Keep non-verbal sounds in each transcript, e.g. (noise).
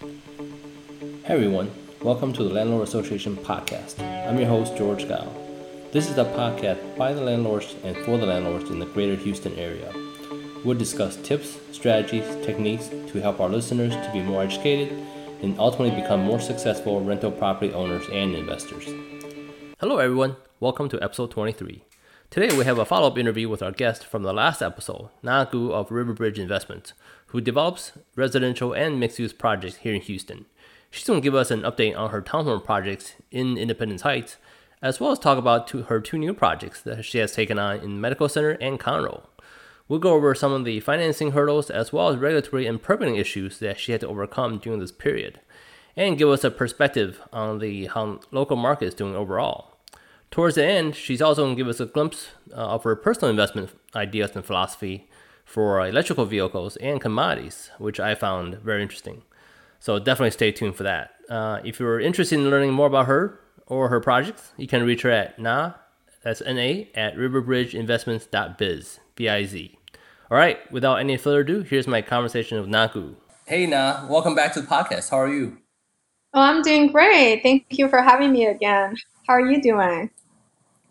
Hey everyone, welcome to the Landlord Association podcast. I'm your host, George Gao. This is a podcast by the landlords and for the landlords in the greater Houston area. We'll discuss tips, strategies, techniques to help our listeners to be more educated and ultimately become more successful rental property owners and investors. Hello everyone, welcome to episode 23. Today we have a follow-up interview with our guest from the last episode, Na Gu of Riverbridge Investments, who develops residential and mixed-use projects here in Houston. She's going to give us an update on her townhome projects in Independence Heights, as well as talk about two, her two new projects that she has taken on in Medical Center and Conroe. We'll go over some of the financing hurdles as well as regulatory and permitting issues that she had to overcome during this period, and give us a perspective on the how local market is doing overall. Towards the end, she's also going to give us a glimpse uh, of her personal investment ideas and philosophy for electrical vehicles and commodities, which I found very interesting. So definitely stay tuned for that. Uh, if you're interested in learning more about her or her projects, you can reach her at na, that's N-A, at riverbridgeinvestments.biz, B-I-Z. All right, without any further ado, here's my conversation with Na Gu. Hey Na, welcome back to the podcast. How are you? Oh, I'm doing great. Thank you for having me again. How are you doing?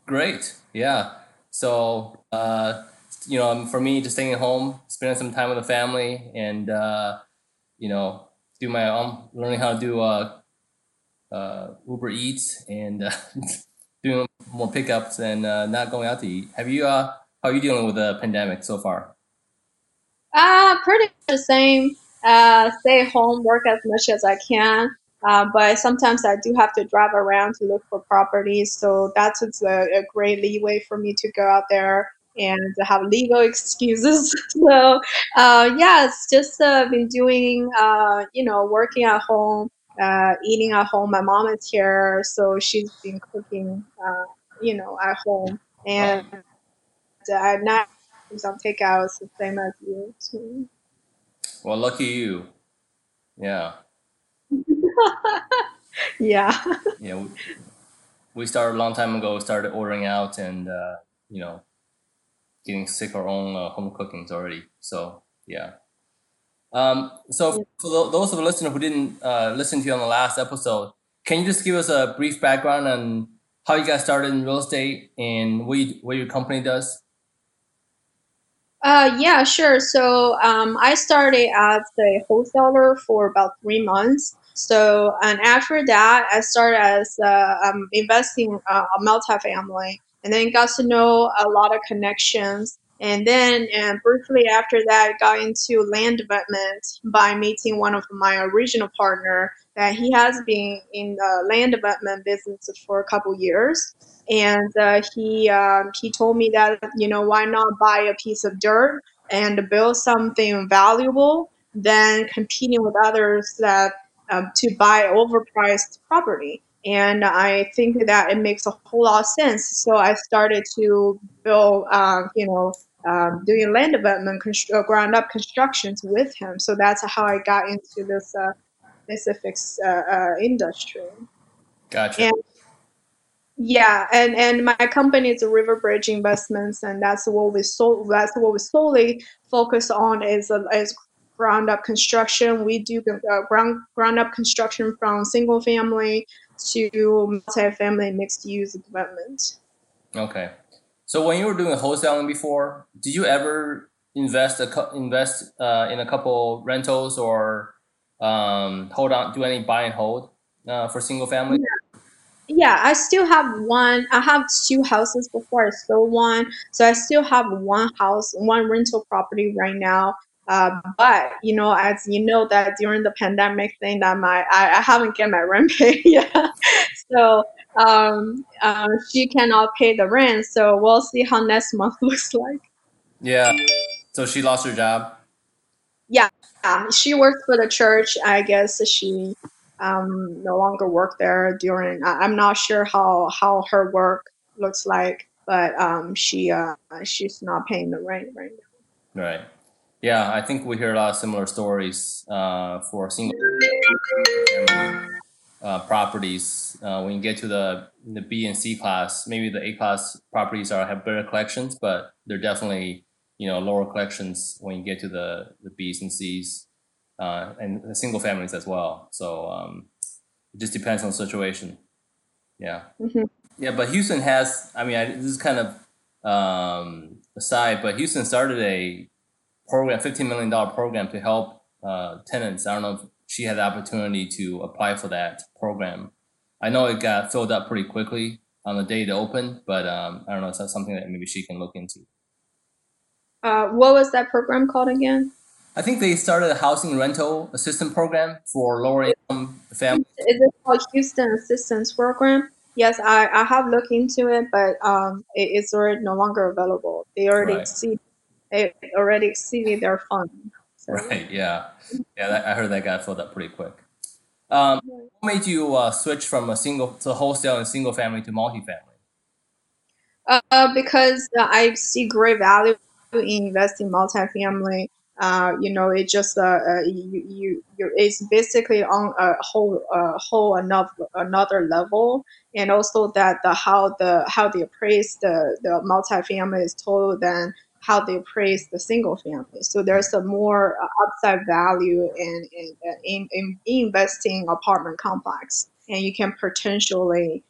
Great. Yeah. So, uh, you know, for me, just staying at home, spending some time with the family, and uh, you know, do my own learning how to do uh, uh, Uber Eats and uh, (laughs) doing more pickups and uh, not going out to eat. Have you? Uh, how are you dealing with the pandemic so far? Uh, pretty the same. Uh, stay home, work as much as I can. Uh, but sometimes I do have to drive around to look for properties. So that's a, a great leeway for me to go out there and have legal (laughs) excuses. (laughs) so uh, yeah, it's just uh, been doing, uh, you know, working at home, uh, eating at home. My mom is here, so she's been cooking, uh, you know, at home, and uh, not some takeouts, the same as you. So. Well, lucky you. Yeah. (laughs) yeah. Yeah. We, we started a long time ago. Started ordering out, and you know, getting sick our own uh, home cookings already. So yeah. Um, so for those of the listeners who didn't uh, listen to you on the last episode, can you just give us a brief background on how you got started in real estate and what, you, what your company does? Uh, yeah, sure. So um, I started as a wholesaler for about three months. So and after that, I started as uh, um, investing uh, a multifamily and then got to know a lot of connections. And then, and briefly after that, I got into land development by meeting one of my original partner that he has been in the land development business for a couple years. And uh, he um, he told me that you know why not buy a piece of dirt and build something valuable than competing with others that um, to buy overpriced property and I think that it makes a whole lot of sense. So I started to build, uh, you know, um, doing land development, const- uh, ground up constructions with him. So that's how I got into this uh, specific uh, uh, industry. Gotcha. And, yeah, and and my company is Riverbridge Investments, and that's what we sold. That's what we solely focus on is uh, is ground up construction. We do ground ground up construction from single family to multi-family mixed-use development. Okay, so when you were doing wholesaling before, did you ever invest a invest uh, in a couple rentals or um, hold on, do any buy and hold uh, for single family? Yeah. yeah, I still have one. I have two houses before I sold one, so I still have one house, one rental property right now uh, but you know, as you know, that during the pandemic thing, that my I, I haven't get my (laughs) rent paid yet, so um, uh, she cannot pay the rent. So we'll see how next month (laughs) looks like. Yeah. So she lost her job. Yeah, um, she worked for the church. I guess she um, no longer worked there during. I, am not sure how how her work looks like, but um, she uh, she's not paying the rent right now. Right. Yeah, I think we hear a lot of similar stories uh, for single uh, properties. Uh, when you get to the the B and C class, maybe the A class properties are have better collections, but they're definitely you know lower collections when you get to the the B's and C's. uh, and single families as well. So um, it just depends on the situation. Yeah. Mhm. Yeah, but Houston has. I mean, I, this is kind of um, aside, but Houston started a program, fifteen million dollar program to help uh, tenants. I don't know if she had the opportunity to apply for that program. I know it got filled up pretty quickly on the day it opened, but um, I don't know. Is that something that maybe she can look into? Uh, what was that program called again? I think they started a housing rental assistance program for lower income families. Is it called Houston Assistance Program? Yes, I, I have looked into it, but um, it, it's already no longer available. They already Right. exceed, it already exceeded their fund. So, Right. Yeah. Yeah. That, I heard that guy filled up pretty quick. Um, what made you uh, switch from a single to wholesale and single family to multifamily? Uh, because uh, I see great value in investing multifamily. Uh, you know, it just uh, uh you, you you it's basically on a whole uh, whole another another level, and also that the how the how they appraise the the multifamily is total than how they appraise the single family. So there's a more uh, upside value in in, in in investing apartment complex, and you can potentially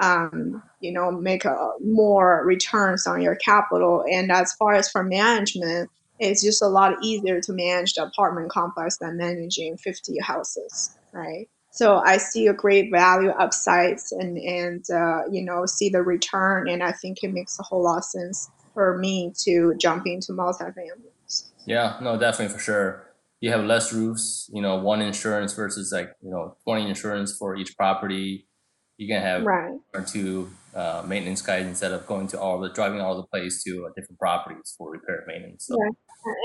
um, you know, make a, more returns on your capital. And as far as for management, it's just a lot easier to manage the apartment complex than managing 50 houses, right? So I see a great value upsides and, and uh, you know, see the return. And I think it makes a whole lot of sense for me to jump into multifamily. Yeah. No, definitely for sure. You have less roofs. You know, one insurance versus like you know twenty insurance for each property. You can have Right. or two uh, maintenance guys instead of going to all the driving all the place to uh, different properties for repair and maintenance. So, Yeah.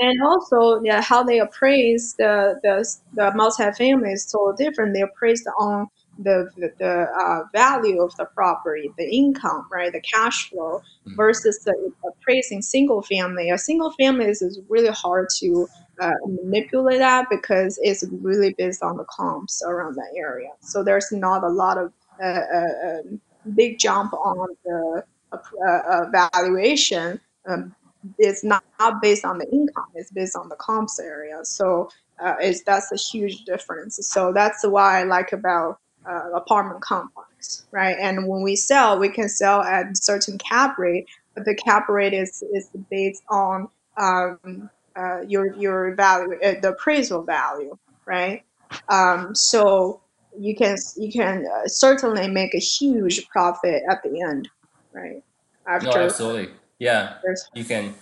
And also, yeah, how they appraise the the, the multifamily is so different. They appraise on the the, the uh, value of the property, the income, right, the cash flow, Mhm. versus the appraising single family. A single family is, is really hard to uh, manipulate that because it's really based on the comps around that area. So there's not a lot of uh, uh, um, big jump on the uh, valuation. Um, it's not, not based on the income; it's based on the comps area. So uh, it's that's a huge difference. So that's why I like about uh, apartment complex, right? And when we sell, we can sell at certain cap rate, but the cap rate is is based on um, uh, your your value, uh, the appraisal value, right? Um, so you can you can uh, certainly make a huge profit at the end, right? no, absolutely. Yeah, you can.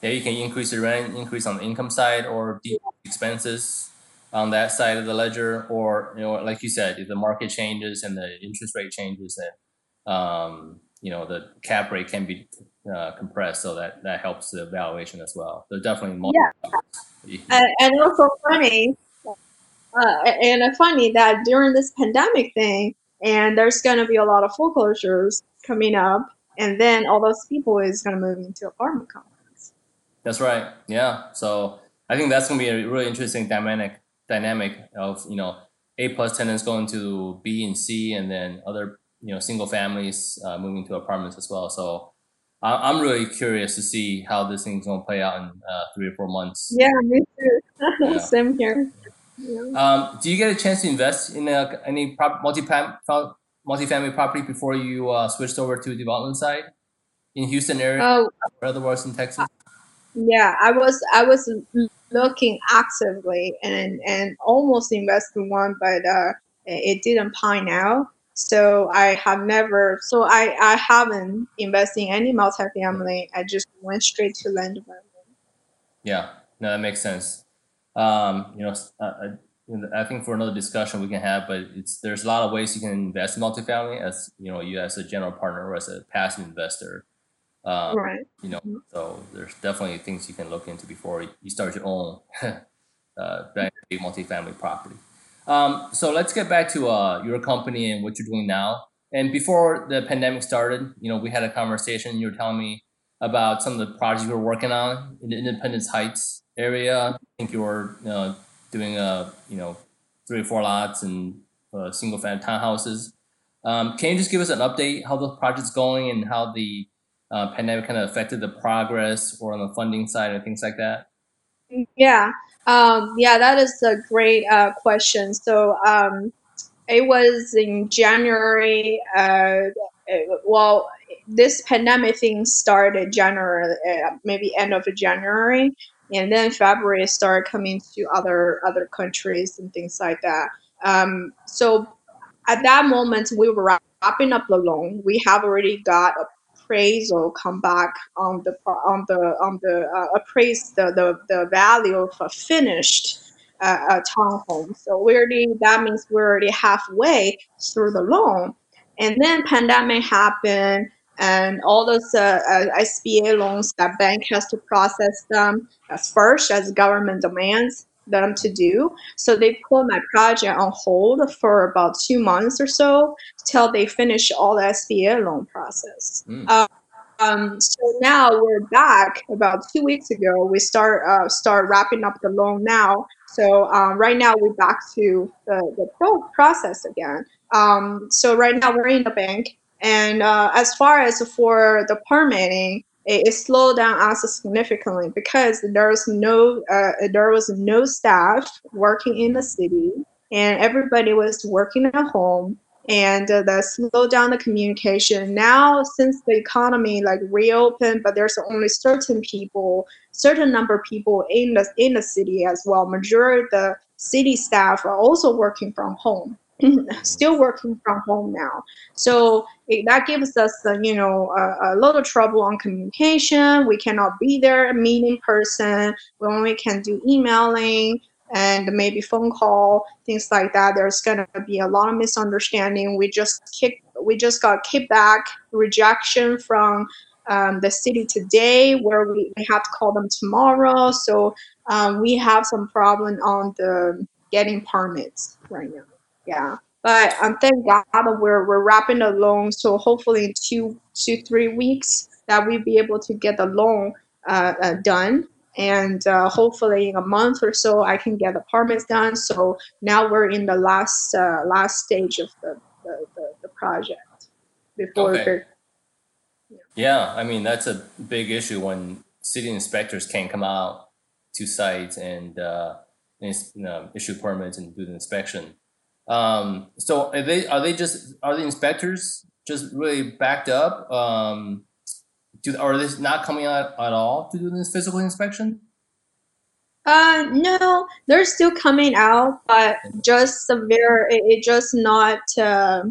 Yeah, you can increase the rent, increase on the income side, or decrease expenses on that side of the ledger, or you know, like you said, if the market changes and the interest rate changes, then um, you know the cap rate can be uh, compressed, so that that helps the valuation as well. So definitely, Yeah. and, and also funny uh, and funny that during this pandemic thing and there's going to be a lot of foreclosures coming up and then all those people is going to move into apartment complexes That's right. Yeah. So I think that's gonna be a really interesting dynamic dynamic of you know A plus tenants going to B and C, and then other you know single families uh, moving to apartments as well. So I- I'm really curious to see how this thing's gonna play out in uh, three or four months. yeah me too (laughs) Yeah. same here yeah. Um, do you get a chance to invest in a, any prop, multi multifamily property before you uh, switched over to development side in Houston area oh or otherwise in Texas? Yeah i was i was looking actively and and almost invested in one but uh it didn't pan out so i have never so i i haven't invested in any multifamily i just went straight to land development Yeah, no, that makes sense. Um, you know, uh, I think for another discussion we can have, but it's there's a lot of ways you can invest in multifamily as you know, you as a general partner or as a passive investor. Um, right you know, Mhm. so there's definitely things you can look into before you start your own (laughs) uh, new multifamily property. Um, so let's get back to uh, your company and what you're doing now. And before the pandemic started, you know, we had a conversation. You were telling me about some of the projects you were working on in the Independence Heights area. I think you were uh, doing uh, you know three or four lots and uh, single family townhouses. Um, can you just give us an update how the project's going and how the uh, pandemic kind of affected the progress or on the funding side and things like that? Yeah, um, yeah, that is a great uh, question. So um, it was in January. Uh, well, this pandemic thing started January, uh, maybe end of January, and then February started coming to other other countries and things like that. Um, so at that moment, we were wrapping up the loan. We have already got appraisal come back on the on the on the uh, appraise the, the the value of a finished uh, a townhome. So we already that means we're already halfway through the loan, and then pandemic happened, and all those uh, uh, SBA loans that bank has to process them as first as government demands them to do. So they put my project on hold for about two months or so till they finish all the SBA loan process. Mm. Um, um, so now we're back. About two weeks ago, we start uh, start wrapping up the loan now. So um, right now we're back to the, the pro process again. Um, so right now we're in the bank, and uh, as far as for the permitting, it, it slowed down us significantly because there was no uh, there was no staff working in the city, and everybody was working at home and uh, that slowed down the communication. Now, since the economy like reopened, but there's only certain people, certain number of people in the in the city as well. Majority of the city staff are also working from home. (laughs) still working from home now. So it, that gives us, uh, you know, a, a lot of trouble on communication. We cannot be there, meet in person. We only can do emailing and maybe phone call, things like that. There's gonna be a lot of misunderstanding. We just kick, we just got kickback, rejection from um, the city today, where we, we have to call them tomorrow. So um, we have some problem on the getting permits right now yeah. But um, thank God we're we're wrapping the loan. So hopefully in two two three weeks that we'll be able to get the loan uh, uh, done. And uh, hopefully in a month or so I can get the permits done. So now we're in the last uh, last stage of the the, the, the project before. Okay. Yeah. yeah, I mean that's a big issue when city inspectors can't come out to sites and uh, you know, issue permits and do the inspection. Um, so are they are they just are the inspectors just really backed up? Um, do are they not coming out at all to do this physical inspection? Uh, no, they're still coming out, but just severe. It, it just not. Uh,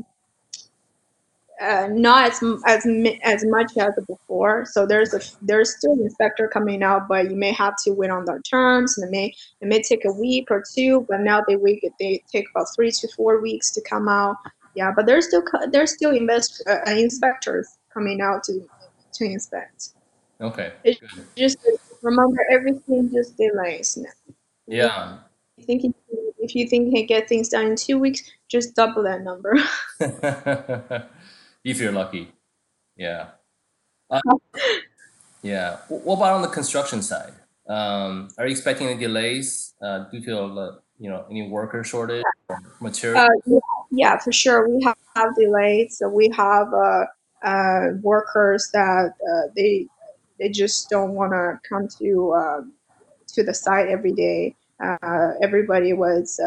uh, not as as as much as before. So there's a there's still an inspector coming out, but you may have to wait on their terms, and it may it may take a week or two. But now they wait they take about three to four weeks to come out. Yeah, but there's still there's still invest, uh, uh, inspectors coming out to to inspect. Okay. It just remember everything just delays now. Yeah. If you think if you think you can get things done in two weeks, just double that number. (laughs) (laughs) if you're lucky. Yeah. (laughs) Uh, yeah. What about on the construction side? Um, are you expecting any delays uh, due to uh, you know any worker shortage or material? Uh, yeah, yeah, for sure. We have, have delays. So we have uh, uh, workers that they they just don't want to come to um, to the site every day. everybody was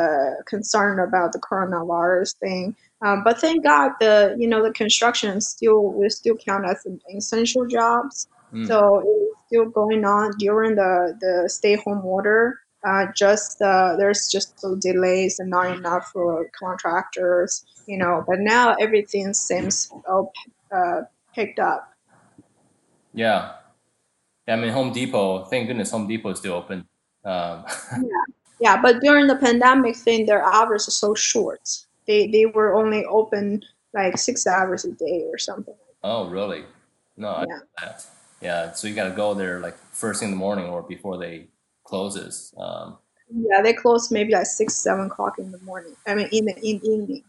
concerned about the coronavirus thing. Um, but thank God the you know the construction still will still count as essential jobs. Mm. So it's still going on during the the stay home order. Uh, just uh, there's just delays and not enough for contractors, you know. But now everything seems all uh, picked up. Yeah. yeah, I mean Home Depot. Thank goodness Home Depot is still open. Um. (laughs) yeah, yeah. But during the pandemic thing, their hours are so short they they were only open like six hours a day or something. Oh, really? No, yeah. yeah. So you got to go there like first thing in the morning or before they closes. Um, yeah, they close maybe like six, seven o'clock in the morning. I mean, in the in evening.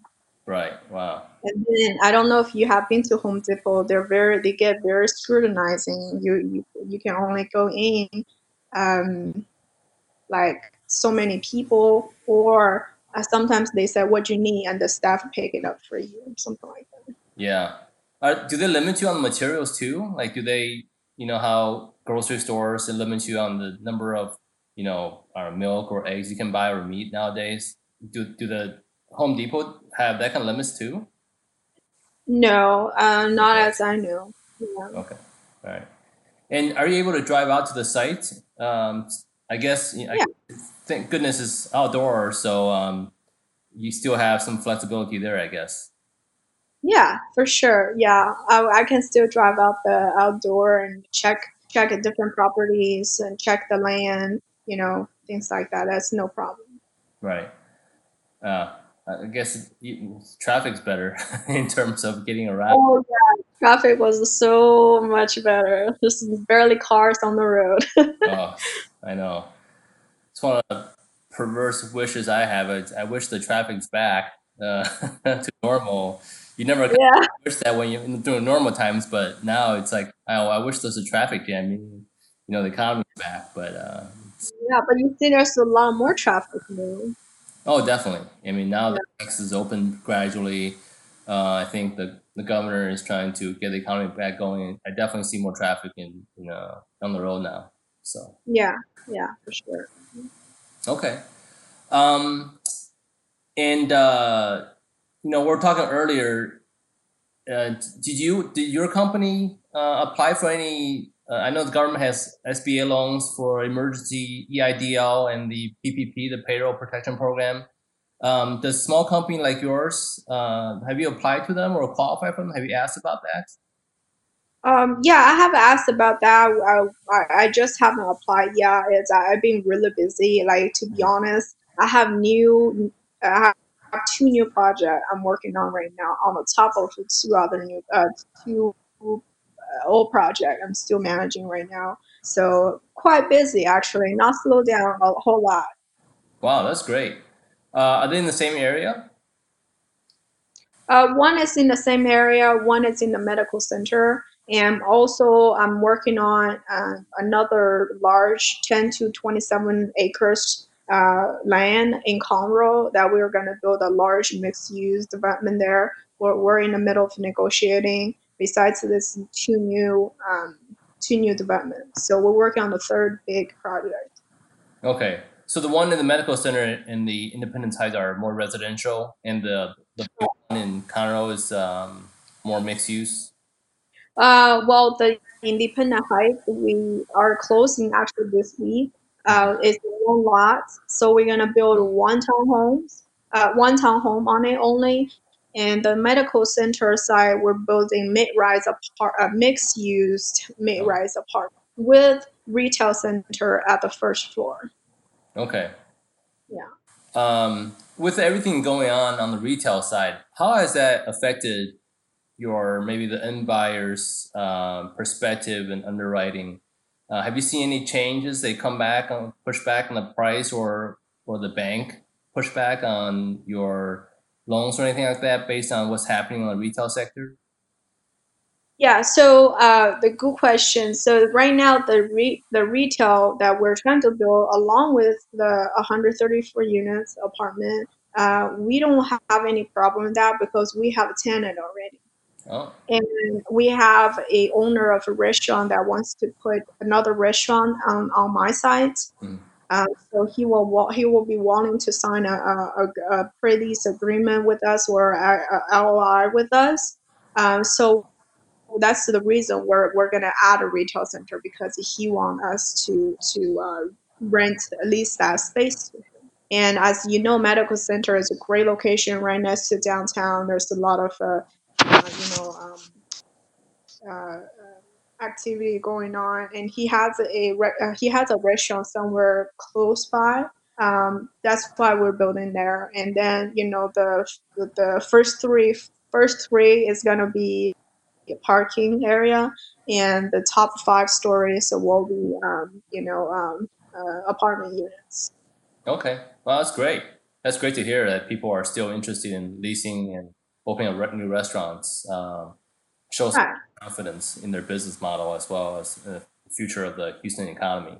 Right. Wow. And then I don't know if you have been to Home Depot. They're very they get very scrutinizing. You you you can only go in, um, like so many people or uh, sometimes they say what you need and the staff pick it up for you or something like that yeah uh, do they limit you on materials too like do they you know how grocery stores limit you on the number of you know, our milk or eggs you can buy or meat nowadays. Do do the Home Depot have that kind of limits too? No, uh, not okay. as I know. Yeah. Okay, all right. And are you able to drive out to the site? Um, I guess. yeah. I, thank goodness it's outdoor, so um, you still have some flexibility there, I guess. Yeah, for sure. Yeah, I, I can still drive out the outdoor and check check at different properties and check the land. You know, things like that. That's no problem. Right. Uh, I guess traffic's better (laughs) in terms of getting around. Oh yeah, traffic was so much better. Just barely cars on the road. (laughs) oh, I know. It's one of the perverse wishes I have. It's, I wish the traffic's back uh, (laughs) to normal. You never yeah. wish that when you're doing normal times, but now it's like, oh, I wish there's a traffic jam. You know, the economy's back, but uh, yeah, but you see, there's a lot more traffic now. Oh, definitely. I mean, now the tax is open gradually. Uh, I think the, the governor is trying to get the economy back going. I definitely see more traffic in, in uh, on the road now. So yeah, yeah, for sure. Okay. Um, and uh, you know, we are talking earlier. Uh, did you did your company uh, apply for any? Uh, I know the government has SBA loans for emergency EIDL and the PPP, the Payroll Protection Program. Um, does small company like yours uh, have you applied to them or qualified for them? Have you asked about that? Um, yeah, I have asked about that. I, I just haven't applied yet. It's I've been really busy. Like to be honest, I have new, I have two new projects I'm working on right now. On the top of two other new, uh, two old project I'm still managing right now. So quite busy actually. Not slow down a whole lot. Wow, that's great. Uh, are they in the same area? Uh, one is in the same area. One is in the medical center. And also, I'm working on uh, another large 10 to 27 acres uh, land in Conroe that we're going to build a large mixed-use development there. We're, we're in the middle of negotiating. Besides this, two new um, two new developments. So we're working on the third big project. Okay, so the one in the medical center and the Independence Heights are more residential, and the the one in Conroe is um, more mixed use. Uh, well, the Independent Heights, we are closing actually this week. Uh, it's one lot, so we're gonna build one townhomes, uh, one townhome on it only. And the medical center side, we're building mid-rise apart, uh, mixed-use mid-rise apartment with retail center at the first floor. Okay. Yeah. Um, with everything going on on the retail side, how has that affected your maybe the end buyer's uh, perspective and underwriting. Uh, have you seen any changes? They come back on push back on the price, or or the bank push back on your loans or anything like that, based on what's happening on the retail sector? Yeah, so uh, the good question. So right now, the re- the retail that we're trying to build, along with the 134 units apartment, uh, we don't have any problem with that because we have a tenant already. Oh. And we have a owner of a restaurant that wants to put another restaurant on, on my site. Mm. Uh, so he will he will be wanting to sign a, a, a pre-lease agreement with us or a, a LOI with us. Um, so that's the reason we're, we're going to add a retail center because he wants us to to uh, rent at least that space. And as you know, medical center is a great location right next to downtown. There's a lot of uh, uh, you know, um, uh, activity going on, and he has a uh, he has a restaurant somewhere close by. Um, that's why we're building there. And then you know the the first three first three is gonna be a parking area, and the top five stories will be um, you know um, uh, apartment units. Okay, well that's great. That's great to hear that people are still interested in leasing and opening up new restaurants um, shows right. Confidence in their business model as well as the future of the Houston economy.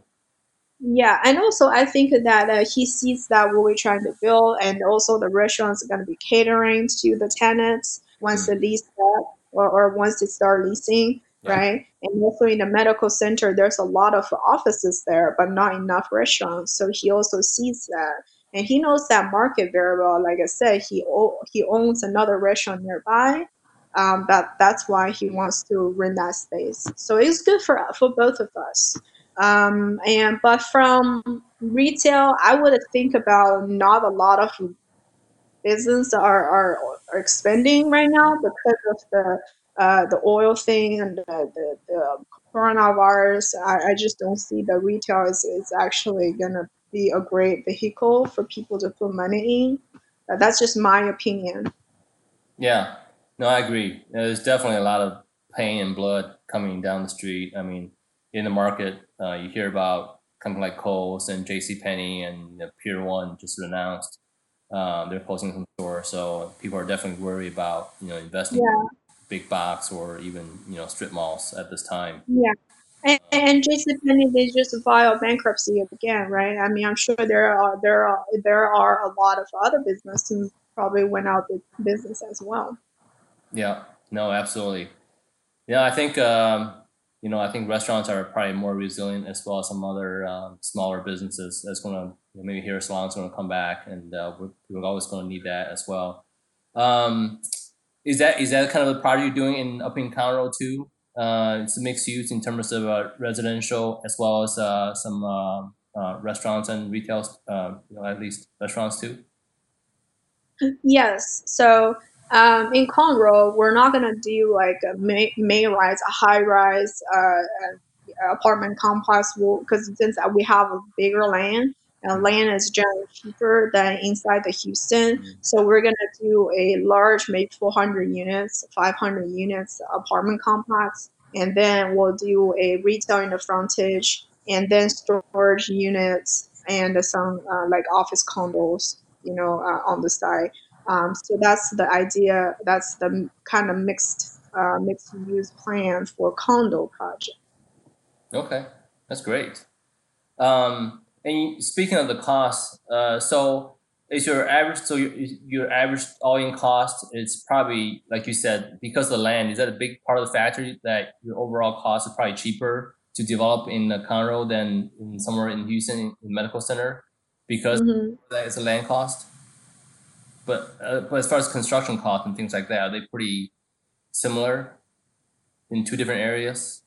Yeah, and also I think that uh, he sees that what we're trying to build, and also the restaurants are going to be catering to the tenants once mm. the lease up or, or once they start leasing. yeah. right? And also in the medical center, there's a lot of offices there, but not enough restaurants. So he also sees that, and he knows that market very well. Like I said, he he owns another restaurant nearby. Um, but that's why he wants to rent that space. So it's good for for both of us. Um, and but from retail, I would think about not a lot of business are, are, are expanding right now because of the uh, the oil thing and the, the, the coronavirus. I, I, just don't see the retail is, is actually gonna be a great vehicle for people to put money in. Uh, that's just my opinion. Yeah, no, I agree. There's definitely a lot of pain and blood coming down the street. I mean, in the market, uh, you hear about companies like Kohl's and J.C. Penney and the Pier One just announced um, they're closing some stores. So people are definitely worried about you know investing yeah. big box or even you know strip malls at this time. Yeah. And, and Penney, they just filed bankruptcy again, right? I mean, I'm sure there are there are there are a lot of other businesses who probably went out of business as well. Yeah. No, absolutely. Yeah, I think um, you know, I think restaurants are probably more resilient as well as some other um, smaller businesses. That's going to you know, maybe hair salons going to come back, and uh, we're, we're always going to need that as well. Um, is that is that kind of the project you're doing in up in Conroe too? Uh, it's mixed use in terms of uh, residential as well as uh, some uh, uh, restaurants and retail, you know, at least restaurants too. Yes. So um, in Conroe, we're not gonna do like a main rise, a high rise uh, apartment complex, because since we have a bigger land, and land is generally cheaper than inside the Houston. Mm-hmm. So we're gonna do a large, maybe 400 units, 500 units apartment complex, and then we'll do a retail in the frontage, and then storage units and some uh, like office condos, you know, uh, on the side. Um, so that's the idea. That's the kind of mixed uh, mixed use plan for Conroe project. Okay, that's great. Um, and speaking of the cost, uh, so is your average? So your, your average all-in cost is probably like you said because of the land. Is that a big part of the factor that your overall cost is probably cheaper to develop in the Conroe than in somewhere in Houston in, in medical center because mm-hmm. that is a land cost? But, uh, but as far as construction costs and things like that, are they pretty similar in two different areas?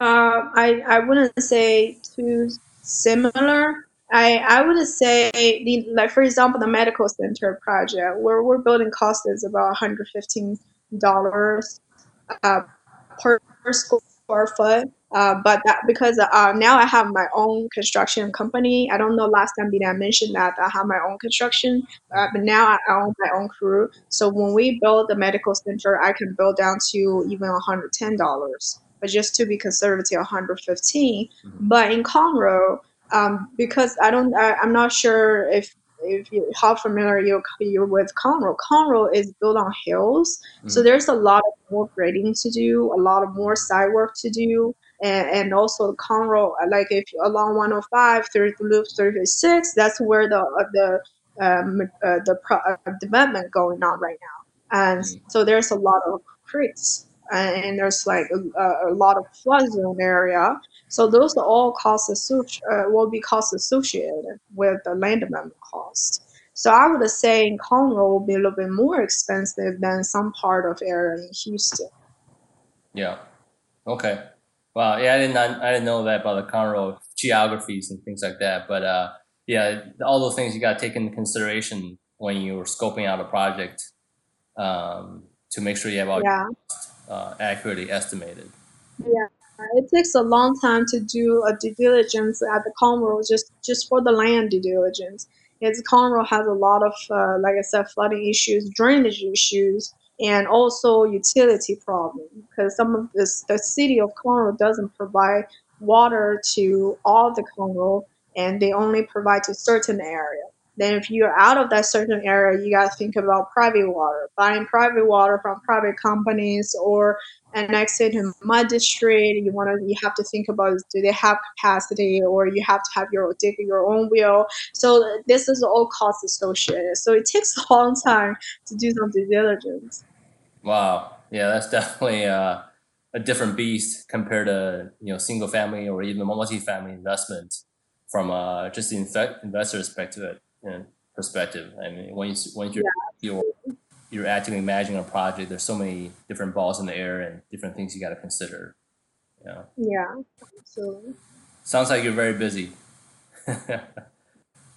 Uh, I I wouldn't say too similar. I I would say the like for example the medical center project where we're building cost is about 115 dollars uh, per, per square foot. Uh, but that because uh, now I have my own construction company. I don't know last time did I mention that I have my own construction, uh, but now I own my own crew. So when we build the medical center, I can build down to even $110, but just to be conservative, 115. Mm-hmm. But in Conroe, um, because I don't, I, I'm not sure if if you how familiar you you're with Conroe. Conroe is built on hills, mm. so there's a lot of more grading to do, a lot of more side work to do and, and also Conroe, like if along 105 through Loop 36, that's where the uh, the um, uh, the pro- uh, development going on right now. And mm. so there's a lot of creeks and there's like a, a lot of flood zone area. So those are all costs associated, uh, will be costs associated with the land development cost. So I would say in Conroe will be a little bit more expensive than some part of area in Houston. Yeah. Okay. Wow, yeah, I didn't I didn't know that about the Conroe geographies and things like that. But uh, yeah, all those things you got to take into consideration when you're scoping out a project um, to make sure you have all yeah. uh, accurately estimated. Yeah, it takes a long time to do a due diligence at the Conroe just just for the land due diligence. It's Conroe has a lot of, uh, like I said, flooding issues, drainage issues, and also utility problem because some of this the city of Conroe doesn't provide water to all the Conroe and they only provide to certain area. Then if you're out of that certain area, you got to think about private water, buying private water from private companies or annexing to my district. You want to you have to think about do they have capacity or you have to have your dig your own well. So this is all cost associated. So it takes a long time to do some due diligence. Wow. Yeah, that's definitely uh, a different beast compared to you know single family or even multi-family investment from uh, just the investor perspective. perspective. I mean, when you when you're yeah. you're, you're actively managing a project, there's so many different balls in the air and different things you got to consider. Yeah. Yeah. Absolutely. Sounds like you're very busy. (laughs)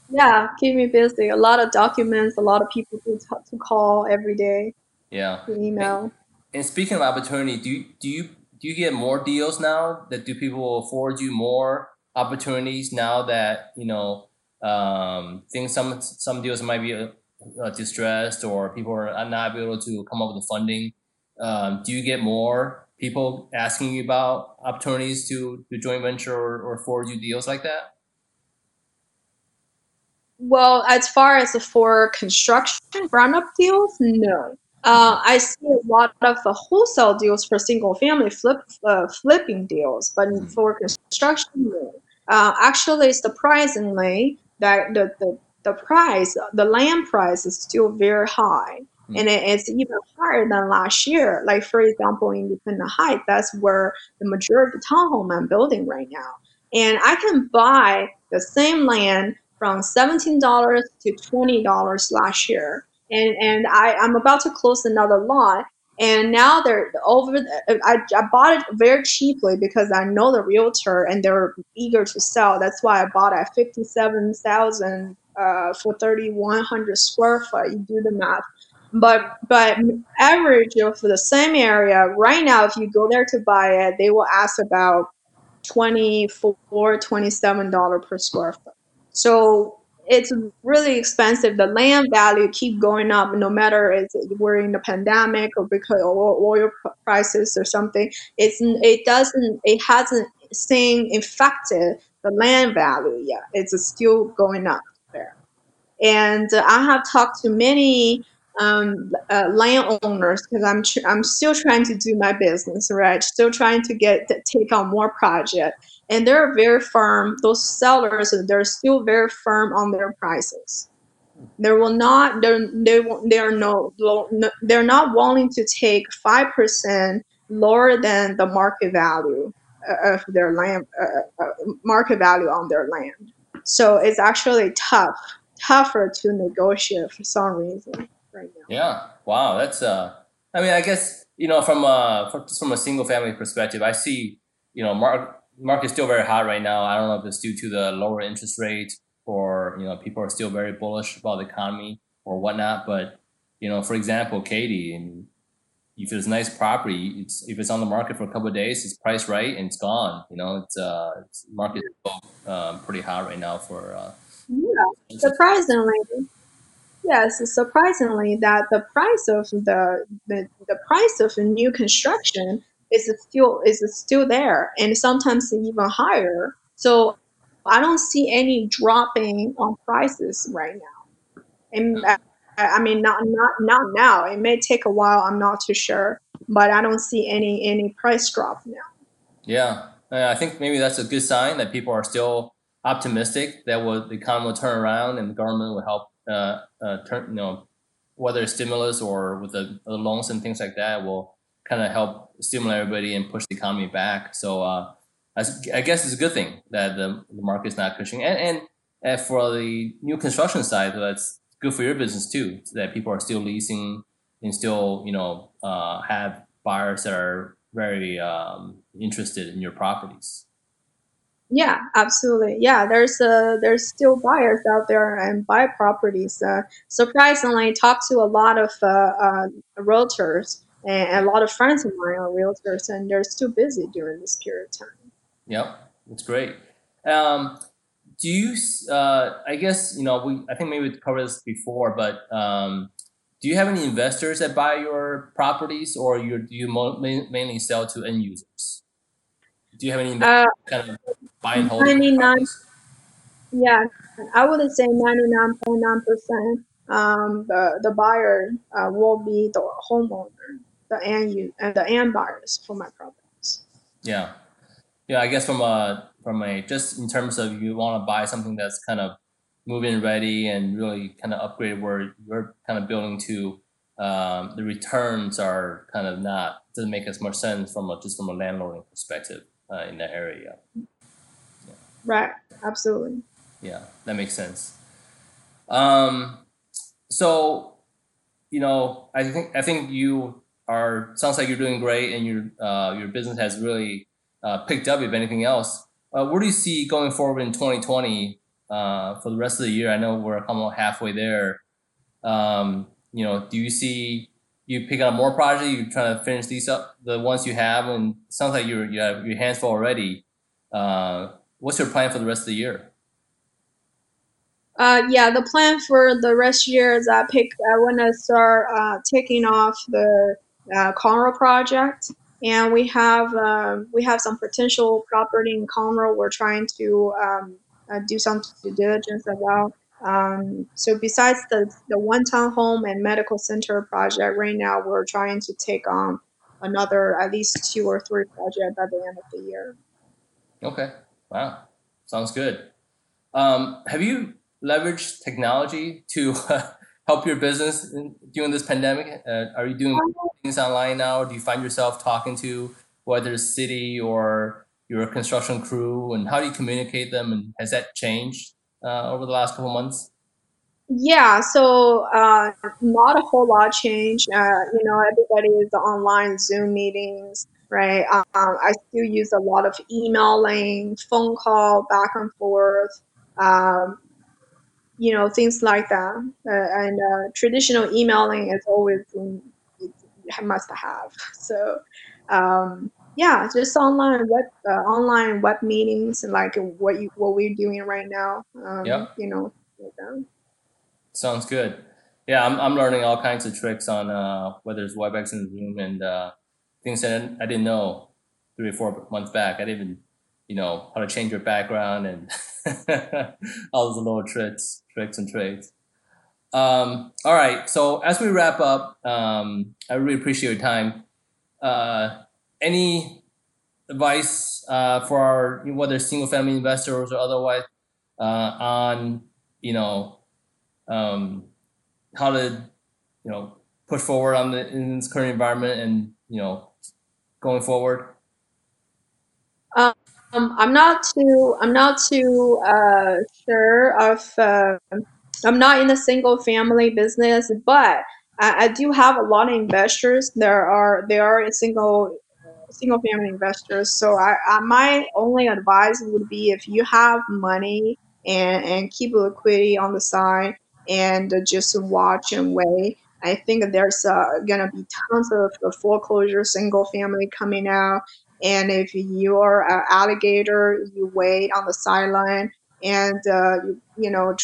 yeah, keep me busy. A lot of documents, a lot of people to, to call every day. Yeah. email. And, and speaking of opportunity, do you, do you do you get more deals now? That do people afford you more opportunities now that you know um, things? Some some deals might be uh, uh, distressed or people are not able to come up with the funding. Um, do you get more people asking you about opportunities to to joint venture or, or forward you deals like that? Well, as far as the for construction ground up deals, no. Uh, I see a lot of uh, wholesale deals for single family flip uh, flipping deals, but mm-hmm. for construction. Uh, actually, surprisingly, that the, the the price, the land price is still very high, mm-hmm. and it, it's even higher than last year. Like for example, Independence Heights, that's where the majority of the townhome I'm building right now, and I can buy the same land from $17 to $20 last year. And, and I, I'm about to close another lot. And now they're over. I, I bought it very cheaply because I know the realtor and they're eager to sell. That's why I bought at fifty-seven thousand uh, for thirty-one hundred square foot. You do the math, but but average for the same area right now, if you go there to buy it, they will ask about 24 27 dollar per square foot. So it's really expensive. The land value keep going up no matter it's we're in the pandemic or because oil prices or something. It's it doesn't it hasn't seen affected the land value yet. It's still going up there. And I have talked to many um, uh, landowners because I'm tr- I'm still trying to do my business, right? Still trying to get to take on more project, and they're very firm. Those sellers, they're still very firm on their prices. They will not. They're they they are no. They're not willing to take five percent lower than the market value uh, of their land, uh, uh, market value on their land. So it's actually tough, tougher to negotiate for some reason right now. Yeah. Wow. That's uh. I mean, I guess you know from uh from a single family perspective, I see you know mark market is still very hot right now. I don't know if it's due to the lower interest rate or you know people are still very bullish about the economy or whatnot. But you know, for example, Katy, and if it's nice property, it's if it's on the market for a couple of days, it's priced right and it's gone. You know, it's uh, it's market is um, pretty hot right now for. Uh, yeah, surprisingly, Yes, surprisingly, that the price of the, the the price of a new construction is still is still there, and sometimes even higher. So I don't see any dropping on prices right now. And I mean, not not not now. It may take a while. I'm not too sure, but I don't see any any price drop now. Yeah, I think maybe that's a good sign that people are still optimistic that will the economy will turn around and the government will help uh, uh, turn, you know, whether stimulus or with the, the, loans and things like that will kind of help stimulate everybody and push the economy back. So uh, I guess it's a good thing that the, the market is not pushing. And, and for the new construction side, that's good for your business too, that people are still leasing and still, you know, uh, have buyers that are very um, interested in your properties. Yeah, absolutely. Yeah, there's uh, there's still buyers out there and buy properties. Uh, surprisingly, I talked to a lot of uh, uh, realtors and a lot of friends of mine are realtors, and they're still busy during this period of time. Yep, that's great. Um, do you? Uh, I guess you know we. I think maybe we covered this before, but um, do you have any investors that buy your properties, or you do you mainly sell to end users? Do you have any uh, kind of buy and hold? 99, yeah, I wouldn't say 99.9% um, the, the buyer uh, will be the homeowner, the end you and the and buyers for my properties. Yeah, yeah. I guess from a from a just in terms of you want to buy something that's kind of moving ready and really kind of upgrade where you're kind of building to um, the returns are kind of not doesn't make as much sense from a, just from a landlording perspective uh, in that area. Yeah. Right. Absolutely. Yeah, that makes sense. Um, so, you know, I think I think you are sounds like you're doing great, and your uh, your business has really uh, picked up. If anything else, uh, where do you see going forward in 2020 uh, for the rest of the year? I know we're almost halfway there. Um, you know, do you see you pick up more projects? You're trying to finish these up, the ones you have, and sounds like you're you have your hands full already. Uh, what's your plan for the rest of the year? Uh, yeah, the plan for the rest of the year is I pick. I want to start uh, taking off the uh, Conroe project, and we have um, we have some potential property in Conroe. We're trying to um, uh, do some due diligence about. Um, so besides the the one town home and medical center project, right now we're trying to take on another at least two or three projects by the end of the year. Okay. Wow. Sounds good. Um, have you leveraged technology to uh, (laughs) help your business in, during this pandemic? Uh, are you doing things online now? Do you find yourself talking to whether it's city or your construction crew, and how do you communicate them? And has that changed uh, over the last couple months? Yeah, so uh, not a whole lot changed. Uh, you know, everybody is online Zoom meetings, right? Um, I still use a lot of emailing, phone call, back and forth. Um, you know things like that. Uh, and uh, traditional emailing is always in, must have. (laughs) So um, yeah just online web uh, online web meetings and like what you what we're doing right now um, yeah you know like sounds good. Yeah I'm, I'm learning all kinds of tricks on uh, whether it's webex and zoom and uh, things that i didn't know three or four months back. I didn't even you know how to change your background and (laughs) all those little tricks tricks and trades. Um, all right so as we wrap up um, i really appreciate your time. Uh, any advice uh, for our whether single family investors or otherwise uh, on you know um, how to you know push forward on the in this current environment and you know going forward um, I'm not too. I'm not too uh, sure of. Uh, I'm not in the single family business, but I, I, do have a lot of investors. There are there are single single family investors. So I, I my only advice would be if you have money and and keep liquidity on the side and just watch and wait. I think there's uh, gonna be tons of foreclosure single family coming out and if you're an alligator, you wait on the sideline and uh, you, you know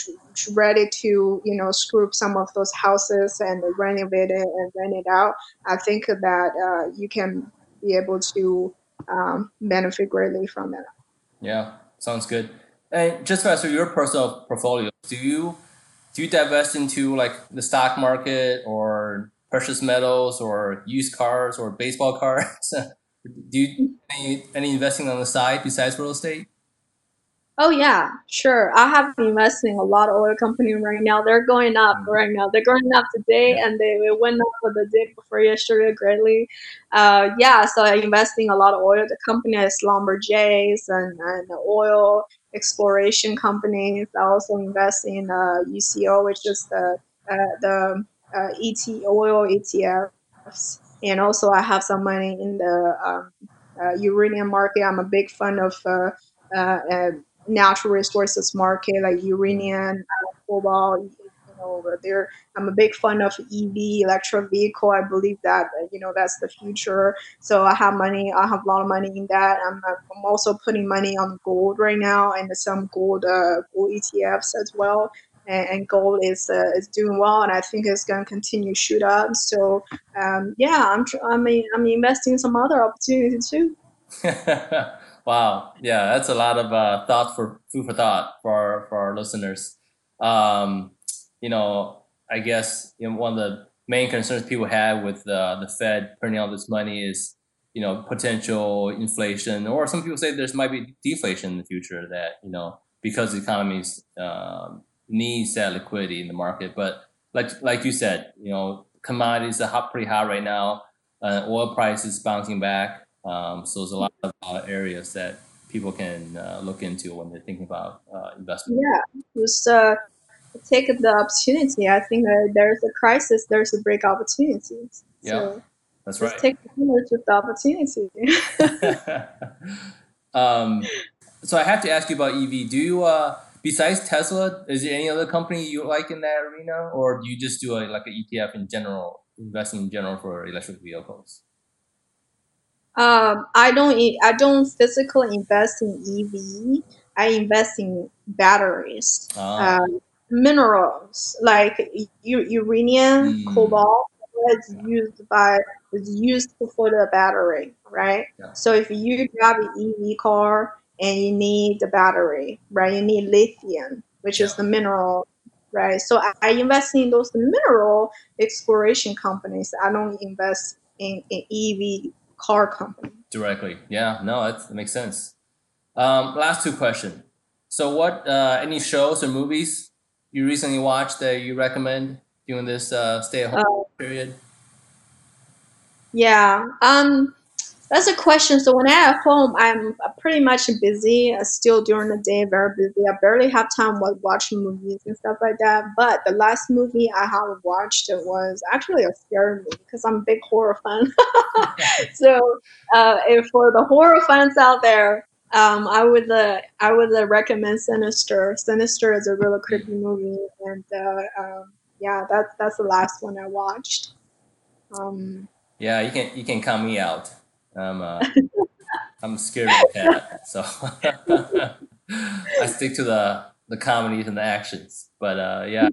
ready to you know scoop some of those houses and renovate it and rent it out. I think that uh, you can be able to um, benefit greatly from that. Yeah, sounds good. And just as your personal portfolio, do you do you divest into like the stock market or precious metals or used cars or baseball (laughs) cards? Do you any, any investing on the side besides real estate? Oh yeah, sure. I have been investing a lot of oil companies right now. They're going up mm-hmm. right now. They're going up today, yeah. and they went up for the day before yesterday greatly. Uh, yeah, so I'm investing a lot of oil. The company is Schlumberger's and, and oil exploration companies. I also invest in uh, UCO, which is the uh, the uh, ET oil ETFs and also I have some money in the um, uh, uranium market. I'm a big fan of uh, uh, uh natural resources market like uranium, uh, cobalt. You know, there. I'm a big fan of EV, electric vehicle. I believe that you know that's the future. So I have money. I have a lot of money in that. I'm, I'm also putting money on gold right now and some gold uh, gold ETFs as well and, and gold is uh, is doing well, and I think it's going to continue shoot up. So um, yeah, I'm tr- I mean I'm investing in some other opportunities too. (laughs) wow, yeah, that's a lot of uh, thought for food for thought for our, for our listeners. Um, you know, I guess you know, one of the main concerns people have with uh, the Fed printing all this money is you know potential inflation, or some people say there's might be deflation in the future that you know because the economy's um, needs that liquidity in the market. But like like you said, you know, commodities are hot, pretty hot right now. Uh, oil prices bouncing back. Um, so there's a lot of uh, areas that people can uh, look into when they're thinking about uh, investment. Yeah, just uh, take the opportunity. I think there's a crisis, there's a break opportunity. Yeah, So that's just right. take advantage of the opportunity. (laughs) um, so I have to ask you about EV. Do you, uh, besides Tesla, is there any other company you like in that arena, or do you just do a, like an ETF in general, investing in general for electric vehicles? Um, I don't I don't physically invest in EV. I invest in batteries, Ah, um, minerals like u- uranium, Mm. cobalt. It's used by it's used for the battery, right? Yeah. So if you drive an EV car and you need the battery, right? You need lithium, which is the mineral, right? So I, I invest in those mineral exploration companies. I don't invest in, in EV car company. directly. Yeah, no, that, makes sense. Um, last two questions. So, what uh, any shows or movies you recently watched that you recommend during this uh, stay-at-home Uh, period? yeah, um, that's a question. So when I'm at home, I'm pretty much busy. Uh, still during the day, very busy. I barely have time to watch movies and stuff like that. But the last movie I have watched was actually a scary movie because I'm a big horror fan. (laughs) so uh, if for the horror fans out there, um, I would uh, I would uh, recommend Sinister. Sinister is a really creepy movie, and uh, um, yeah, that's that's the last one I watched. Um, Yeah, you can you can count me out. I'm uh, (laughs) I'm scared of cat, so (laughs) I stick to the the comedies and the actions. But uh, yeah,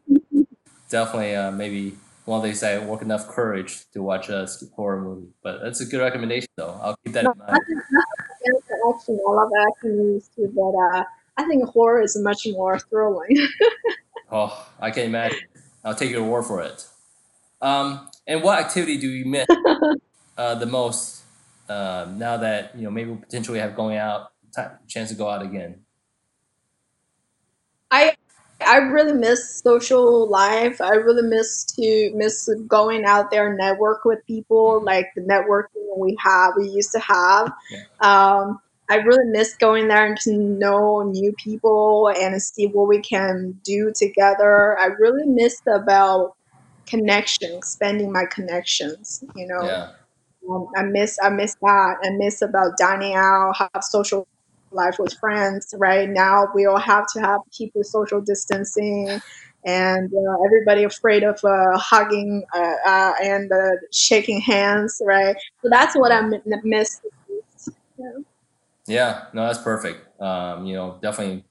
definitely uh, maybe one day I work enough courage to watch a horror movie. But that's a good recommendation, though. I'll keep that no, in mind. think I think action. I love action movies too, but uh, I think horror is much more thrilling. (laughs) Oh, I can imagine. I'll take your word for it. Um, and what activity do you miss uh, the most uh, now that you know maybe we potentially have going out ti- chance to go out again? I I really miss social life. I really miss to miss going out there and network with people, like the networking we have we used to have. Yeah. Um, I really miss going there and to know new people and see what we can do together. I really miss about connection, spending my connections. You know, Yeah. Um, I miss I miss that. I miss about dining out, have social life with friends. Right now, we all have to have keep the social distancing, and uh, everybody afraid of uh, hugging uh, uh, and uh, shaking hands. Right, so that's what I miss. Yeah. Yeah, no, that's perfect. Um, you know, definitely,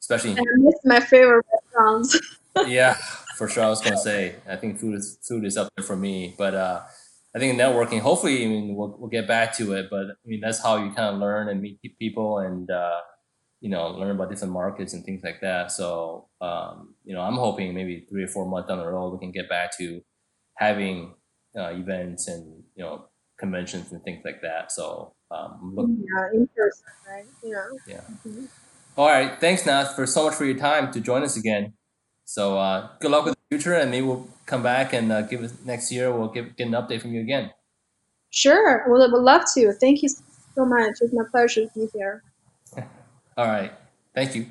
especially And I miss my favorite restaurants. (laughs) yeah, for sure. I was gonna say, I think food is food is up there for me, but uh, I think networking. Hopefully, I mean, we'll we'll get back to it, but I mean, that's how you kind of learn and meet people and uh, you know learn about different markets and things like that. So um, you know, I'm hoping maybe three or four months down the road we can get back to having uh, events and you know conventions and things like that. So um, I'm Yeah, in person, right? Yeah. Yeah. Mhm. All right. Thanks, Nat, for so much for your time to join us again. So uh, good luck with the future, and maybe we'll come back and uh, give us next year. We'll give, get an update from you again. Sure. Well, I would love to. Thank you so much. It's my pleasure to be here. (laughs) All right. Thank you.